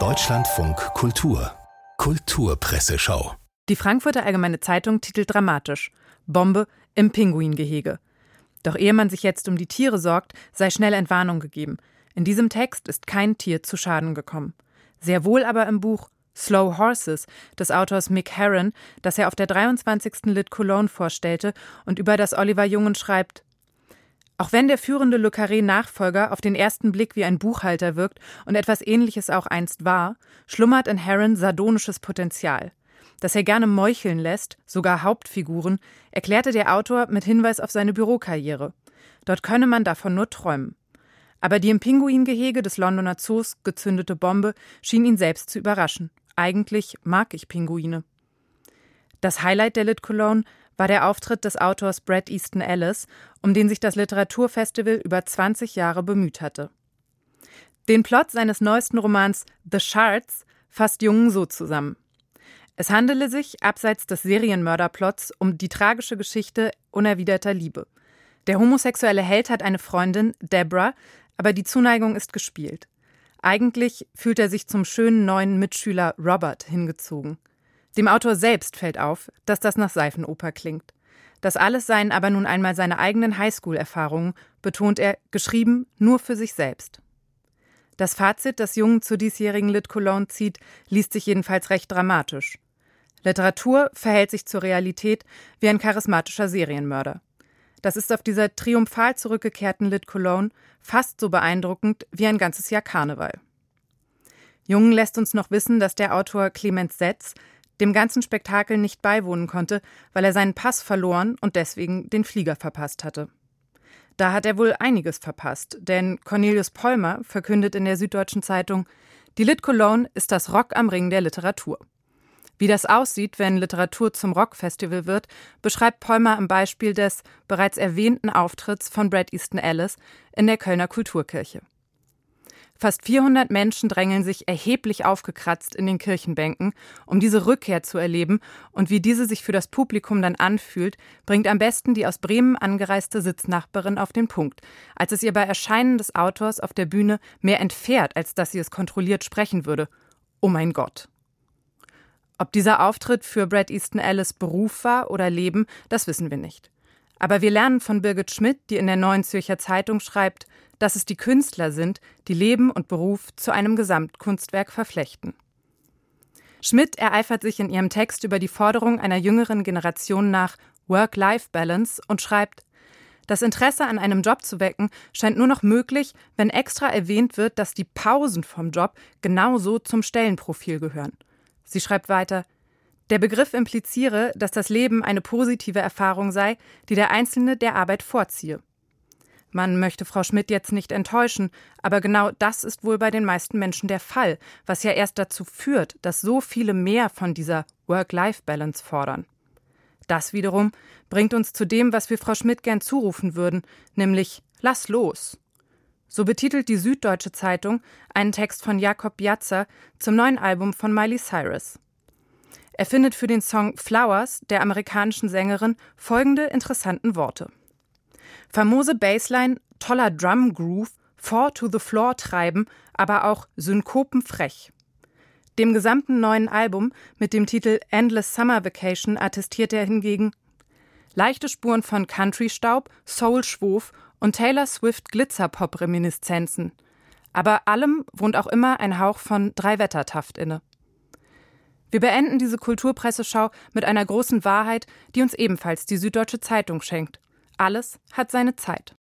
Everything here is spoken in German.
Deutschlandfunk Kultur Kulturpresseschau Die Frankfurter Allgemeine Zeitung titelt dramatisch Bombe im Pinguingehege. Doch ehe man sich jetzt um die Tiere sorgt, sei schnell Entwarnung gegeben. In diesem Text ist kein Tier zu Schaden gekommen. Sehr wohl aber im Buch Slow Horses des Autors Mick Herron, das er auf der 23. Lit Cologne vorstellte und über das Oliver Jungen schreibt. Auch wenn der führende Le Carré-Nachfolger auf den ersten Blick wie ein Buchhalter wirkt und etwas ähnliches auch einst war, schlummert in Herron sardonisches Potenzial. Dass er gerne meucheln lässt, sogar Hauptfiguren, erklärte der Autor mit Hinweis auf seine Bürokarriere. Dort könne man davon nur träumen. Aber die im Pinguingehege des Londoner Zoos gezündete Bombe schien ihn selbst zu überraschen. Eigentlich mag ich Pinguine. Das Highlight der Lit Cologne war der Auftritt des Autors Brad Easton Ellis, um den sich das Literaturfestival über 20 Jahre bemüht hatte. Den Plot seines neuesten Romans The Shards fasst Jungen so zusammen. Es handele sich, abseits des Serienmörderplots, um die tragische Geschichte unerwiderter Liebe. Der homosexuelle Held hat eine Freundin, Deborah, aber die Zuneigung ist gespielt. Eigentlich fühlt er sich zum schönen neuen Mitschüler Robert hingezogen. Dem Autor selbst fällt auf, dass das nach Seifenoper klingt. Das alles seien aber nun einmal seine eigenen Highschool-Erfahrungen, betont er, geschrieben nur für sich selbst. Das Fazit, das Jungen zur diesjährigen Lit Cologne zieht, liest sich jedenfalls recht dramatisch. Literatur verhält sich zur Realität wie ein charismatischer Serienmörder. Das ist auf dieser triumphal zurückgekehrten Lit Cologne fast so beeindruckend wie ein ganzes Jahr Karneval. Jungen lässt uns noch wissen, dass der Autor Clemens Setz dem ganzen Spektakel nicht beiwohnen konnte, weil er seinen Pass verloren und deswegen den Flieger verpasst hatte. Da hat er wohl einiges verpasst, denn Cornelius Polmer verkündet in der Süddeutschen Zeitung, die Lit Cologne ist das Rock am Ring der Literatur. Wie das aussieht, wenn Literatur zum Rockfestival wird, beschreibt Polmer am Beispiel des bereits erwähnten Auftritts von Brad Easton Ellis in der Kölner Kulturkirche. Fast 400 Menschen drängeln sich erheblich aufgekratzt in den Kirchenbänken, um diese Rückkehr zu erleben und wie diese sich für das Publikum dann anfühlt, bringt am besten die aus Bremen angereiste Sitznachbarin auf den Punkt, als es ihr bei Erscheinen des Autors auf der Bühne mehr entfährt, als dass sie es kontrolliert sprechen würde. Oh mein Gott. Ob dieser Auftritt für Brad Easton Ellis Beruf war oder Leben, das wissen wir nicht. Aber wir lernen von Birgit Schmidt, die in der Neuen Zürcher Zeitung schreibt, dass es die Künstler sind, die Leben und Beruf zu einem Gesamtkunstwerk verflechten. Schmidt ereifert sich in ihrem Text über die Forderung einer jüngeren Generation nach Work-Life-Balance und schreibt, das Interesse an einem Job zu wecken scheint nur noch möglich, wenn extra erwähnt wird, dass die Pausen vom Job genauso zum Stellenprofil gehören. Sie schreibt weiter, der Begriff impliziere, dass das Leben eine positive Erfahrung sei, die der Einzelne der Arbeit vorziehe. Man möchte Frau Schmidt jetzt nicht enttäuschen, aber genau das ist wohl bei den meisten Menschen der Fall, was ja erst dazu führt, dass so viele mehr von dieser Work-Life-Balance fordern. Das wiederum bringt uns zu dem, was wir Frau Schmidt gern zurufen würden, nämlich Lass los. So betitelt die Süddeutsche Zeitung einen Text von Jakob Piazza zum neuen Album von Miley Cyrus. Er findet für den Song Flowers der amerikanischen Sängerin folgende interessanten Worte. Famose Bassline, toller Drum Groove, Four to the Floor treiben, aber auch synkopenfrech. Dem gesamten neuen Album mit dem Titel Endless Summer Vacation attestiert er hingegen leichte Spuren von Country-Staub, Soul-Schwurf und Taylor Swift Glitzer-Pop-Reminiszenzen. Aber allem wohnt auch immer ein Hauch von Dreiwettertaft inne. Wir beenden diese Kulturpresseschau mit einer großen Wahrheit, die uns ebenfalls die Süddeutsche Zeitung schenkt. Alles hat seine Zeit.